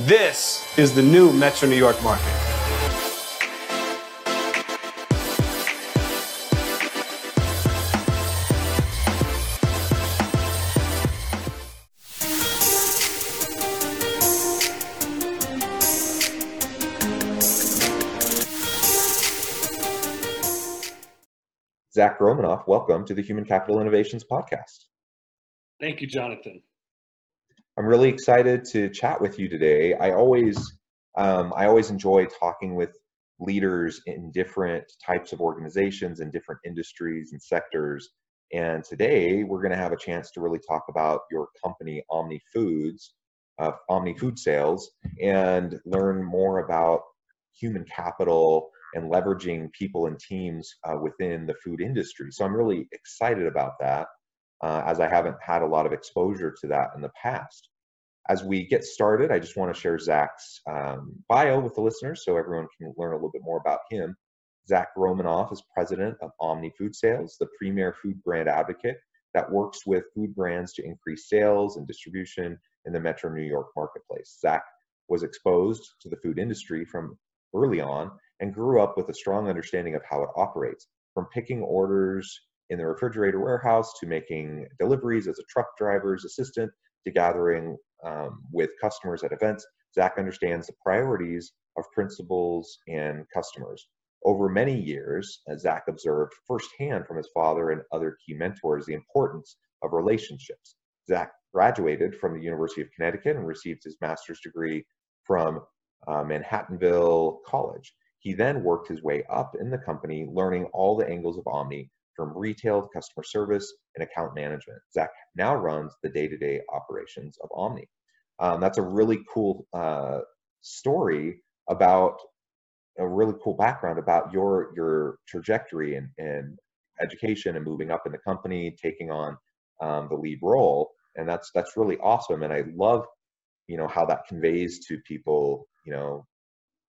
This is the new Metro New York market. Zak Romanoff, welcome to the Human Capital Innovations Podcast. Thank you, Jonathan. I'm really excited to chat with you today. I always, um, I always enjoy talking with leaders in different types of organizations and different industries and sectors. And today we're going to have a chance to really talk about your company, Omni Foods, uh, Omni Food Sales, and learn more about human capital and leveraging people and teams uh, within the food industry. So I'm really excited about that uh, as I haven't had a lot of exposure to that in the past. As we get started, I just want to share Zak's um, bio with the listeners so everyone can learn a little bit more about him. Zak Romanoff is president of Omni Food Sales, the premier food brand advocate that works with food brands to increase sales and distribution in the metro New York marketplace. Zak was exposed to the food industry from early on and grew up with a strong understanding of how it operates, from picking orders in the refrigerator warehouse to making deliveries as a truck driver's assistant to gathering um, with customers at events. Zak understands the priorities of principals and customers. Over many years, Zak observed firsthand from his father and other key mentors the importance of relationships. Zak graduated from the University of Connecticut and received his master's degree from uh, Manhattanville College. He then worked his way up in the company, learning all the angles of Omni from retail to customer service and account management. Zach now runs the day to day operations of Omni. Um, that's a really cool uh, story about a really cool background about your your trajectory and, and education and moving up in the company, taking on um, the lead role, and that's that's really awesome. And I love, you know, how that conveys to people, you know,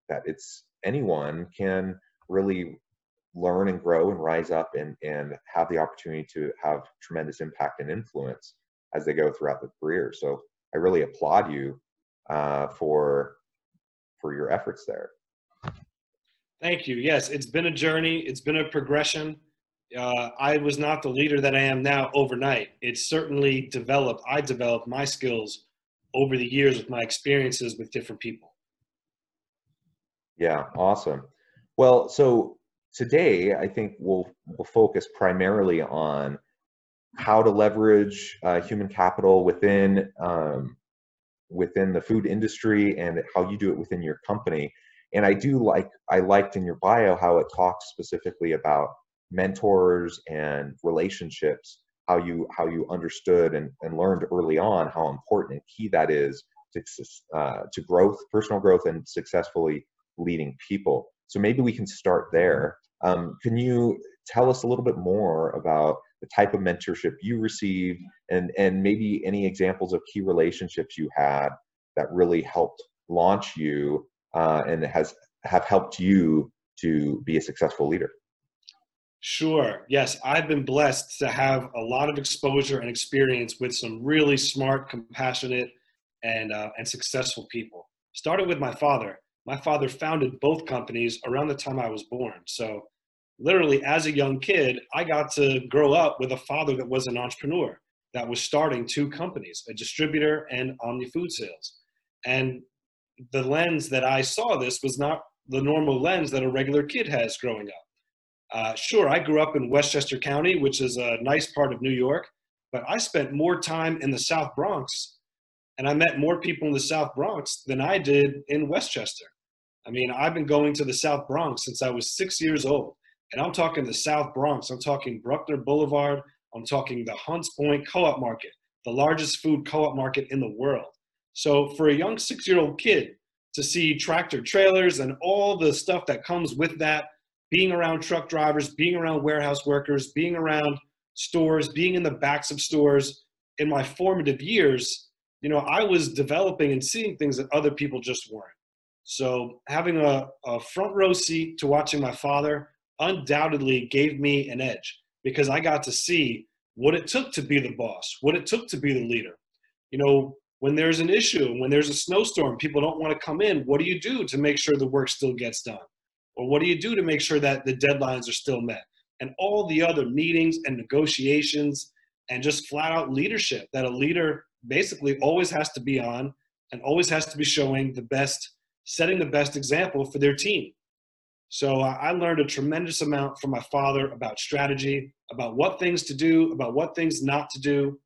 that it's anyone can really learn and grow and rise up and, and have the opportunity to have tremendous impact and influence as they go throughout the career. So I really applaud you uh, for for your efforts there. Thank you. Yes, it's been a journey. It's been a progression. Uh, I was not the leader that I am now overnight. It's certainly developed. I developed my skills over the years with my experiences with different people. Yeah, awesome. Well, so today I think we'll we'll focus primarily on how to leverage uh, human capital within um, within the food industry and how you do it within your company. And I do like I liked in your bio how it talks specifically about mentors and relationships, how you how you understood and, and learned early on how important and key that is to uh, to growth, personal growth, and successfully leading people. So maybe we can start there. Um, can you tell us a little bit more about the type of mentorship you received and, and maybe any examples of key relationships you had that really helped launch you uh, and has have helped you to be a successful leader? Sure. Yes, I've been blessed to have a lot of exposure and experience with some really smart, compassionate, and uh, and successful people. Started with my father my father founded both companies around the time I was born. So, literally, as a young kid, I got to grow up with a father that was an entrepreneur that was starting two companies, a distributor and Omni Food Sales. And the lens that I saw this was not the normal lens that a regular kid has growing up. Uh, sure, I grew up in Westchester County, which is a nice part of New York, but I spent more time in the South Bronx and I met more people in the South Bronx than I did in Westchester. I mean, I've been going to the South Bronx since I was six years old. And I'm talking the South Bronx. I'm talking Bruckner Boulevard. I'm talking the Hunts Point Co op market, the largest food co op market in the world. So for a young six year old kid to see tractor trailers and all the stuff that comes with that, being around truck drivers, being around warehouse workers, being around stores, being in the backs of stores in my formative years, you know, I was developing and seeing things that other people just weren't. So having a, a front row seat to watching my father undoubtedly gave me an edge because I got to see what it took to be the boss, what it took to be the leader. You know, when there's an issue, when there's a snowstorm, people don't want to come in. What do you do to make sure the work still gets done? Or what do you do to make sure that the deadlines are still met? And all the other meetings and negotiations and just flat out leadership that a leader basically always has to be on and always has to be showing the best, setting the best example for their team. So I learned a tremendous amount from my father about strategy, about what things to do, about what things not to do,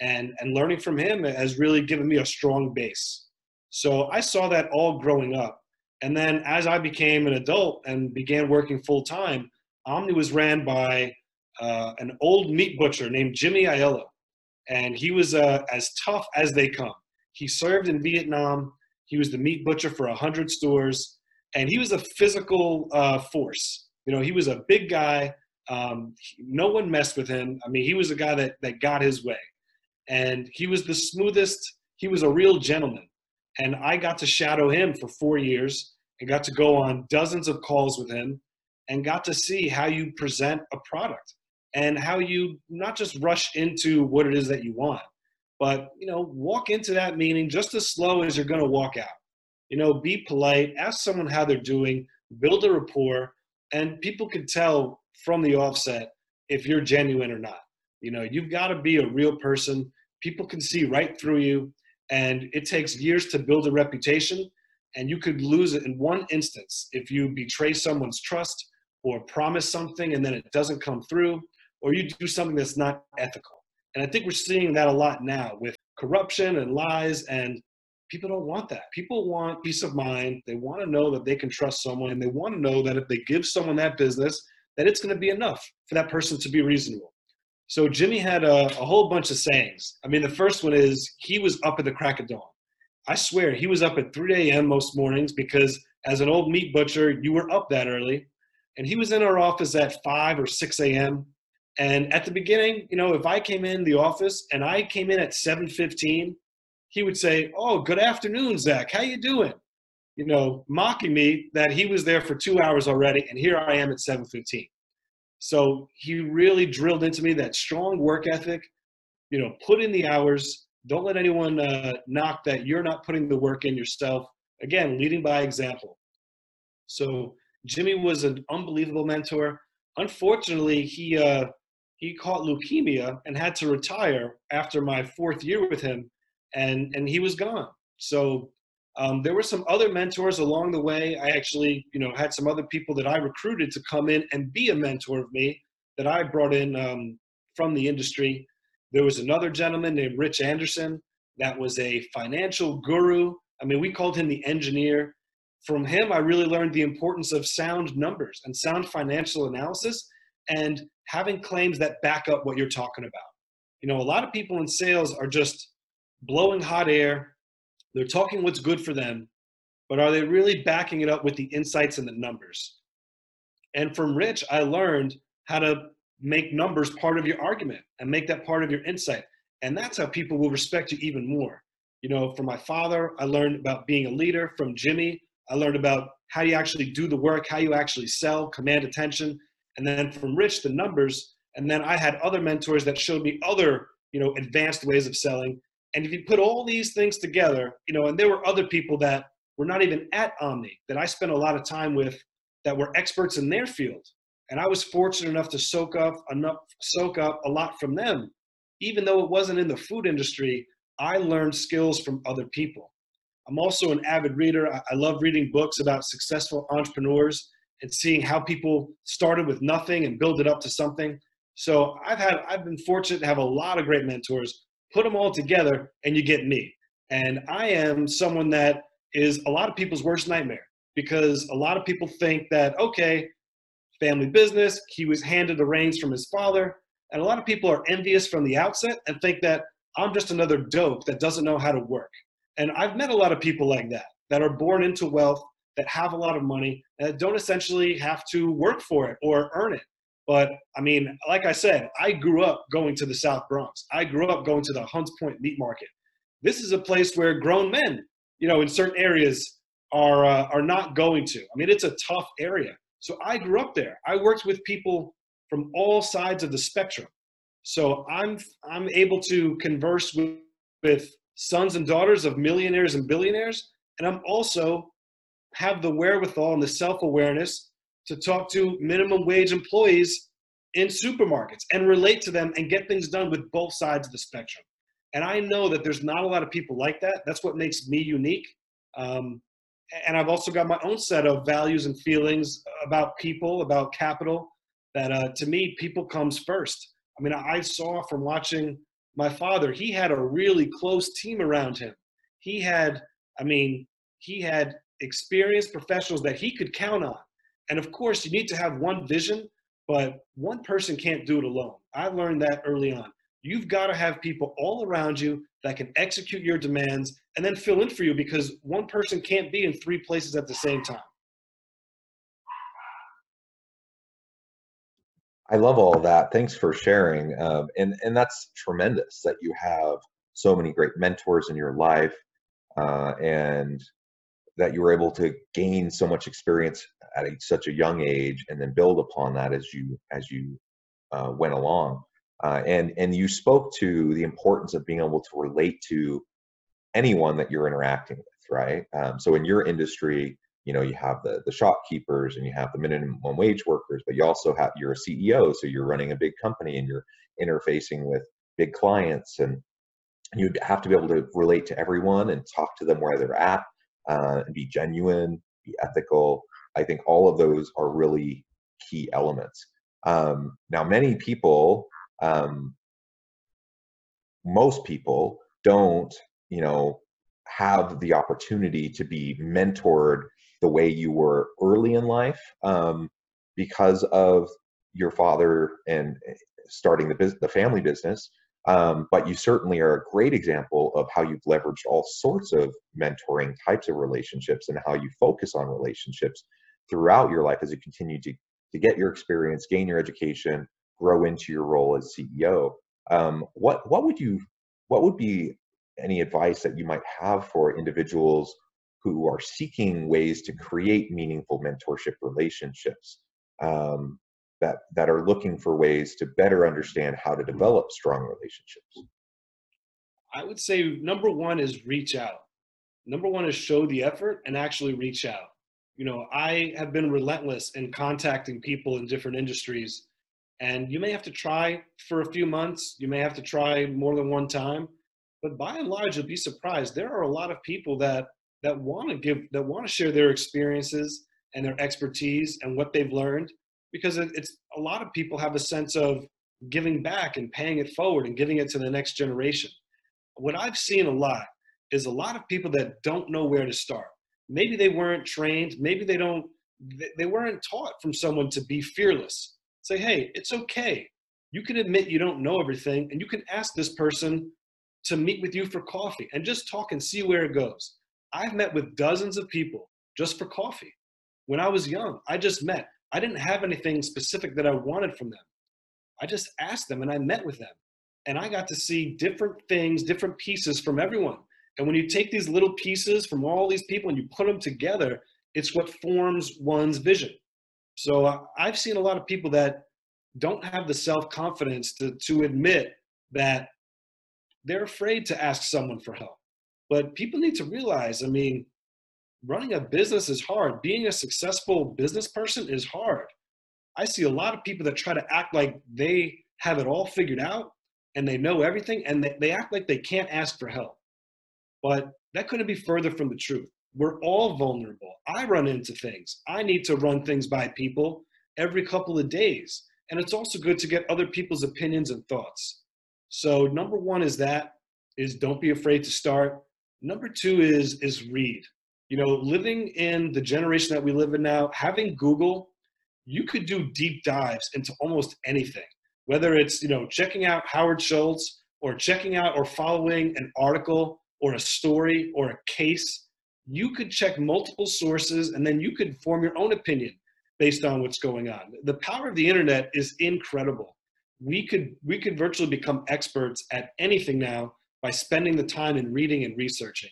and and learning from him has really given me a strong base. So I saw that all growing up, and then as I became an adult and began working full time, Omni was ran by uh, an old meat butcher named Jimmy Aiello, and he was uh, as tough as they come. He served in Vietnam. He was the meat butcher for a hundred stores and he was a physical uh, force. You know, he was a big guy. Um, no one messed with him. I mean, he was a guy that that got his way, and he was the smoothest. He was a real gentleman, and I got to shadow him for four years and got to go on dozens of calls with him, and got to see how you present a product and how you not just rush into what it is that you want, but you know, walk into that meeting just as slow as you're going to walk out you know, be polite, ask someone how they're doing, build a rapport, and people can tell from the offset if you're genuine or not. You know, you've got to be a real person. People can see right through you, and it takes years to build a reputation, and you could lose it in one instance if you betray someone's trust or promise something and then it doesn't come through, or you do something that's not ethical. And I think we're seeing that a lot now with corruption and lies and people don't want that. People want peace of mind. They want to know that they can trust someone and they want to know that if they give someone that business, that it's going to be enough for that person to be reasonable. So Jimmy had a, a whole bunch of sayings. I mean, the first one is he was up at the crack of dawn. I swear he was up at 3 a.m. most mornings because as an old meat butcher, you were up that early. And he was in our office at 5 or 6 a.m. And at the beginning, you know, if I came in the office and I came in at 7:15 he would say, "Oh, good afternoon, Zak. How you doing?" You know, mocking me that he was there for two hours already, and here I am at 7:15. So he really drilled into me that strong work ethic. You know, put in the hours. Don't let anyone uh, knock that you're not putting the work in yourself. Again, leading by example. So Jimmy was an unbelievable mentor. Unfortunately, he uh, he caught leukemia and had to retire after my fourth year with him and and he was gone. So um, there were some other mentors along the way. I actually, you know, had some other people that I recruited to come in and be a mentor of me that I brought in um, from the industry. There was another gentleman named Rich Anderson that was a financial guru. I mean, we called him the engineer. From him, I really learned the importance of sound numbers and sound financial analysis and having claims that back up what you're talking about. You know, a lot of people in sales are just blowing hot air. They're talking what's good for them, but are they really backing it up with the insights and the numbers? And from Rich, I learned how to make numbers part of your argument and make that part of your insight. And that's how people will respect you even more. You know, from my father, I learned about being a leader. From Jimmy, I learned about how you actually do the work, how you actually sell, command attention. And then from Rich, the numbers. And then I had other mentors that showed me other, you know, advanced ways of selling. And if you put all these things together, you know, and there were other people that were not even at Omni that I spent a lot of time with that were experts in their field. And I was fortunate enough to soak up enough soak up a lot from them. Even though it wasn't in the food industry, I learned skills from other people. I'm also an avid reader. I love reading books about successful entrepreneurs and seeing how people started with nothing and build it up to something. So I've had I've been fortunate to have a lot of great mentors put them all together and you get me. And I am someone that is a lot of people's worst nightmare because a lot of people think that, okay, family business, he was handed the reins from his father. And a lot of people are envious from the outset and think that I'm just another dope that doesn't know how to work. And I've met a lot of people like that, that are born into wealth, that have a lot of money, and don't essentially have to work for it or earn it. But I mean, like I said, I grew up going to the South Bronx. I grew up going to the Hunts Point Meat Market. This is a place where grown men, you know, in certain areas are uh, are not going to. I mean, it's a tough area. So I grew up there. I worked with people from all sides of the spectrum. So I'm I'm able to converse with, with sons and daughters of millionaires and billionaires, and I'm also have the wherewithal and the self-awareness to talk to minimum wage employees in supermarkets and relate to them and get things done with both sides of the spectrum. And I know that there's not a lot of people like that. That's what makes me unique. Um, and I've also got my own set of values and feelings about people, about capital. That uh, to me, people comes first. I mean, I saw from watching my father, he had a really close team around him. He had, I mean, he had experienced professionals that he could count on. And of course, you need to have one vision, but one person can't do it alone. I learned that early on. You've got to have people all around you that can execute your demands and then fill in for you because one person can't be in three places at the same time. I love all that. Thanks for sharing. Um, and, and that's tremendous that you have so many great mentors in your life uh, and that you were able to gain so much experience at a, such a young age and then build upon that as you as you uh, went along. Uh, and and you spoke to the importance of being able to relate to anyone that you're interacting with, right? Um, so in your industry, you know, you have the the shopkeepers and you have the minimum wage workers, but you also have you're a CEO, so you're running a big company and you're interfacing with big clients, and you have to be able to relate to everyone and talk to them where they're at, uh, be genuine, be ethical. I think all of those are really key elements. Um, now, many people um, most people don't, you know, have the opportunity to be mentored the way you were early in life um, because of your father and eh, starting the business, the family business. Um, but you certainly are a great example of how you've leveraged all sorts of mentoring types of relationships and how you focus on relationships throughout your life as you continue to, to get your experience, gain your education, grow into your role as CEO. Um, what what would you what would be any advice that you might have for individuals who are seeking ways to create meaningful mentorship relationships um, that that are looking for ways to better understand how to develop strong relationships? I would say number one is reach out. Number one is show the effort and actually reach out. You know, I have been relentless in contacting people in different industries and you may have to try for a few months, you may have to try more than one time, but by and large, you'll be surprised. There are a lot of people that that want to give, that want to share their experiences and their expertise and what they've learned, because it's a lot of people have a sense of giving back and paying it forward and giving it to the next generation. What I've seen a lot is a lot of people that don't know where to start. Maybe they weren't trained, maybe they don't, they weren't taught from someone to be fearless say, hey, it's okay. You can admit you don't know everything, and you can ask this person to meet with you for coffee and just talk and see where it goes. I've met with dozens of people just for coffee. When I was young, I just met. I didn't have anything specific that I wanted from them. I just asked them and I met with them. And I got to see different things, different pieces from everyone. And when you take these little pieces from all these people and you put them together, it's what forms one's vision. So uh, I've seen a lot of people that don't have the self confidence to, to admit that they're afraid to ask someone for help. But people need to realize I mean, running a business is hard, being a successful business person is hard. I see a lot of people that try to act like they have it all figured out and they know everything and they, they act like they can't ask for help. But that couldn't be further from the truth. We're all vulnerable. I run into things. I need to run things by people every couple of days. And it's also good to get other people's opinions and thoughts. So number one is that is don't be afraid to start. Number two is is read. You know, living in the generation that we live in now, having Google, you could do deep dives into almost anything. Whether it's, you know, checking out Howard Schultz or checking out or following an article or a story or a case you could check multiple sources and then you could form your own opinion based on what's going on. The power of the internet is incredible. We could we could virtually become experts at anything now by spending the time in reading and researching.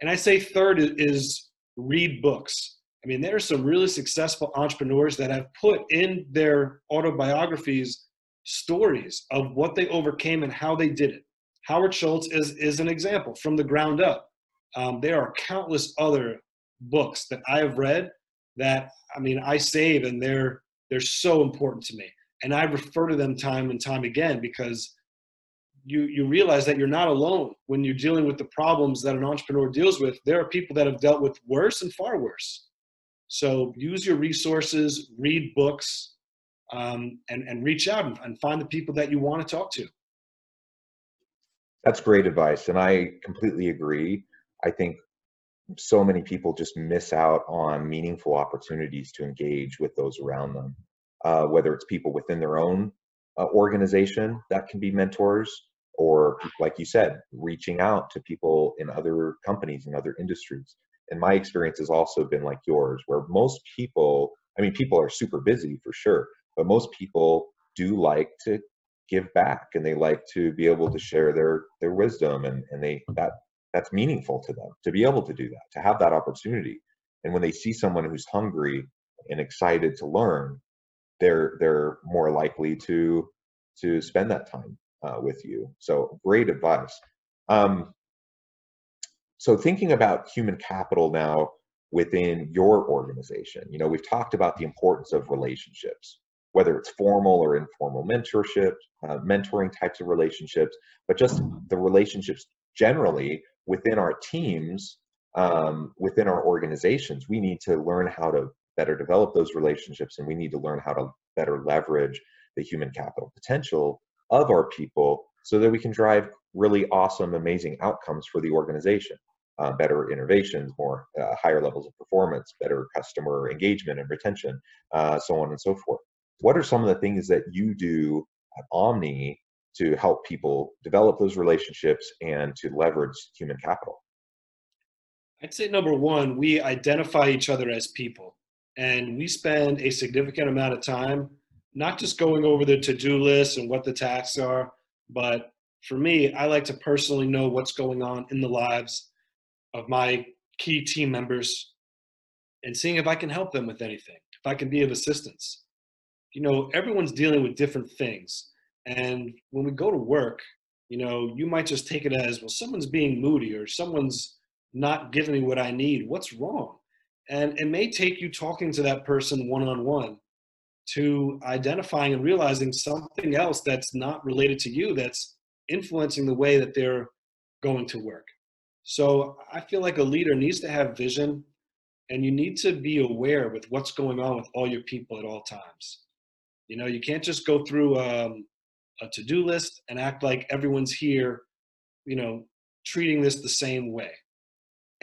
And I say third is read books. I mean, there are some really successful entrepreneurs that have put in their autobiographies stories of what they overcame and how they did it, Howard Schultz is, is an example from the ground up. Um, there are countless other books that I have read that I mean I save and they're they're so important to me. And I refer to them time and time again because you you realize that you're not alone when you're dealing with the problems that an entrepreneur deals with. There are people that have dealt with worse and far worse. So use your resources, read books, um, and and reach out and, and find the people that you want to talk to. That's great advice, and I completely agree. I think so many people just miss out on meaningful opportunities to engage with those around them, uh, whether it's people within their own uh, organization that can be mentors, or like you said, reaching out to people in other companies and other industries. And my experience has also been like yours, where most people, I mean, people are super busy for sure, but most people do like to give back and they like to be able to share their their wisdom and and they that that's meaningful to them to be able to do that to have that opportunity and when they see someone who's hungry and excited to learn they're they're more likely to to spend that time uh, with you. So great advice. Um, so thinking about human capital now within your organization you know we've talked about the importance of relationships whether it's formal or informal mentorship uh, mentoring types of relationships but just the relationships generally within our teams, um, within our organizations, we need to learn how to better develop those relationships and we need to learn how to better leverage the human capital potential of our people so that we can drive really awesome, amazing outcomes for the organization. Uh, better innovations, more uh, higher levels of performance, better customer engagement and retention, uh, so on and so forth. What are some of the things that you do at Omni to help people develop those relationships and to leverage human capital? I'd say number one, we identify each other as people. And we spend a significant amount of time not just going over the to do list and what the tasks are, but for me, I like to personally know what's going on in the lives of my key team members and seeing if I can help them with anything, if I can be of assistance. You know, everyone's dealing with different things. And when we go to work, you know, you might just take it as, well, someone's being moody or someone's not giving me what I need. What's wrong? And it may take you talking to that person one on one to identifying and realizing something else that's not related to you that's influencing the way that they're going to work. So I feel like a leader needs to have vision and you need to be aware with what's going on with all your people at all times. You know, you can't just go through um, a to-do list and act like everyone's here, you know, treating this the same way.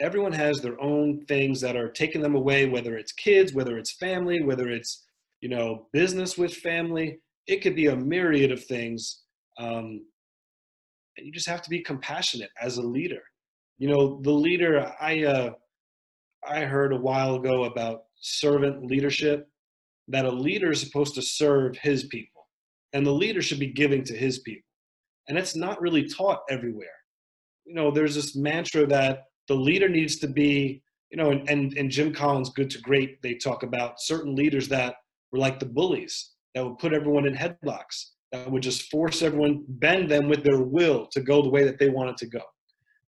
Everyone has their own things that are taking them away, whether it's kids, whether it's family, whether it's, you know, business with family. It could be a myriad of things. Um, and you just have to be compassionate as a leader. You know, the leader, I, uh, I heard a while ago about servant leadership, that a leader is supposed to serve his people and the leader should be giving to his people. And it's not really taught everywhere. You know, there's this mantra that the leader needs to be, you know, and, and, and Jim Collins, Good to Great, they talk about certain leaders that were like the bullies that would put everyone in headlocks, that would just force everyone, bend them with their will to go the way that they wanted to go.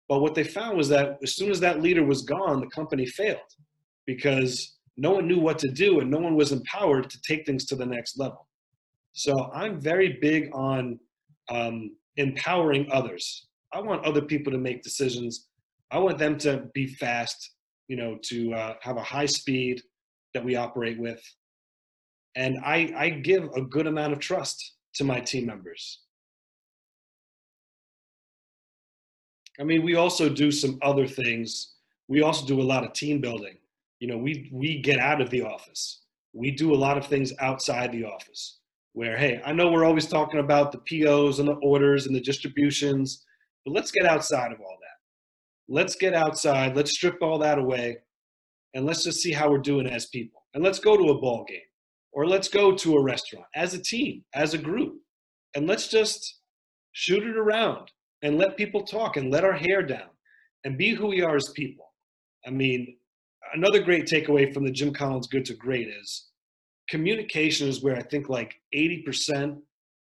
But what they found was that as soon as that leader was gone, the company failed because no one knew what to do and no one was empowered to take things to the next level. So I'm very big on um, empowering others. I want other people to make decisions. I want them to be fast, you know, to uh, have a high speed that we operate with. And I, I give a good amount of trust to my team members. I mean, we also do some other things. We also do a lot of team building. You know, we, we get out of the office. We do a lot of things outside the office where, hey, I know we're always talking about the POs and the orders and the distributions, but let's get outside of all that. Let's get outside, let's strip all that away, and let's just see how we're doing as people. And let's go to a ball game or let's go to a restaurant as a team, as a group, and let's just shoot it around and let people talk and let our hair down and be who we are as people. I mean, another great takeaway from the Jim Collins Good to Great is communication is where I think like 80%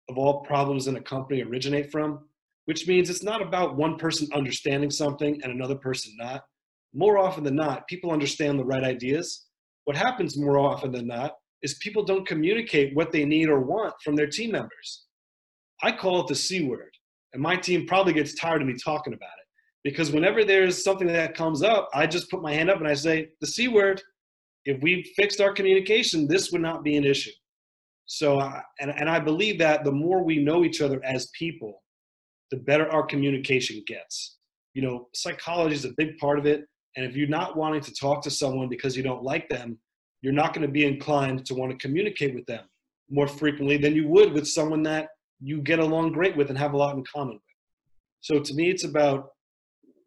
of all problems in a company originate from. which means it's not about one person understanding something and another person not. More often than not, people understand the right ideas. What happens more often than not is people don't communicate what they need or want from their team members. I call it the C word, and my team probably gets tired of me talking about it because whenever there's something that comes up, I just put my hand up and I say, the C word, if we fixed our communication, this would not be an issue. So, uh, and, and I believe that the more we know each other as people, the better our communication gets. You know, psychology is a big part of it. And if you're not wanting to talk to someone because you don't like them, you're not going to be inclined to want to communicate with them more frequently than you would with someone that you get along great with and have a lot in common with. So to me, it's about,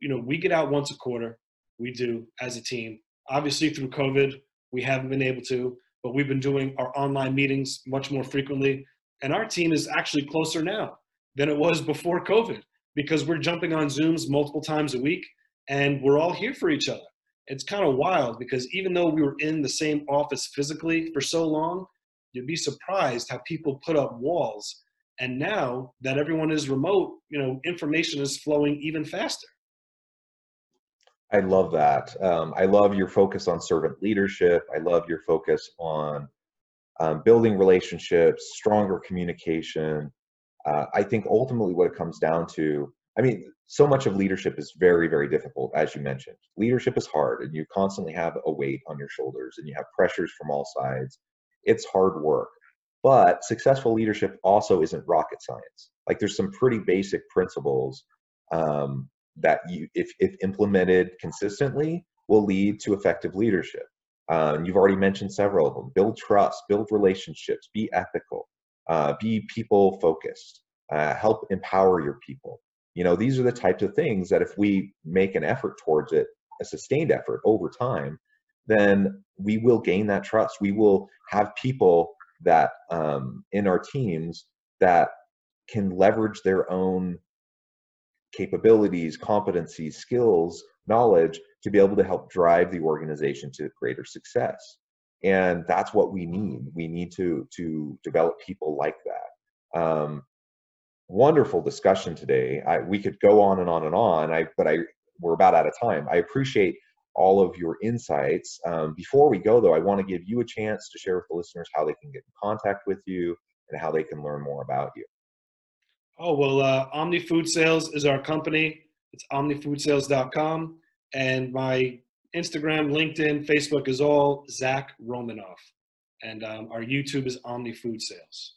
you know, we get out once a quarter. We do as a team. Obviously, through COVID, we haven't been able to, but we've been doing our online meetings much more frequently. And our team is actually closer now than it was before COVID because we're jumping on Zooms multiple times a week and we're all here for each other. It's kind of wild because even though we were in the same office physically for so long, you'd be surprised how people put up walls. And now that everyone is remote, you know, information is flowing even faster. I love that. Um, I love your focus on servant leadership. I love your focus on um, building relationships, stronger communication. Uh, I think ultimately what it comes down to, I mean, so much of leadership is very, very difficult, as you mentioned. Leadership is hard, and you constantly have a weight on your shoulders, and you have pressures from all sides. It's hard work. But successful leadership also isn't rocket science. Like, there's some pretty basic principles um, that you, if, if implemented consistently, will lead to effective leadership. Um, you've already mentioned several of them. Build trust, build relationships, be ethical, uh, be people focused, uh, help empower your people. You know, these are the types of things that if we make an effort towards it, a sustained effort over time, then we will gain that trust. We will have people that um, in our teams that can leverage their own capabilities, competencies, skills, knowledge to be able to help drive the organization to greater success. And that's what we need. We need to to develop people like that. Um, wonderful discussion today. I, we could go on and on and on. I, but I we're about out of time. I appreciate all of your insights. Um, before we go, though, I want to give you a chance to share with the listeners how they can get in contact with you and how they can learn more about you. Oh, well, uh, Omni Food Sales is our company. It's omnifoodsales.com. And my Instagram, LinkedIn, Facebook is all Zak Romanoff. And um, our YouTube is Omni Food Sales.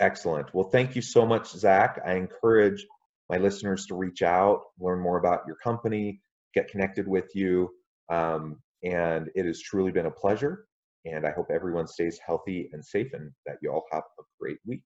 Excellent. Well, thank you so much, Zak. I encourage my listeners to reach out, learn more about your company, get connected with you. Um, and it has truly been a pleasure. And I hope everyone stays healthy and safe and that you all have a great week.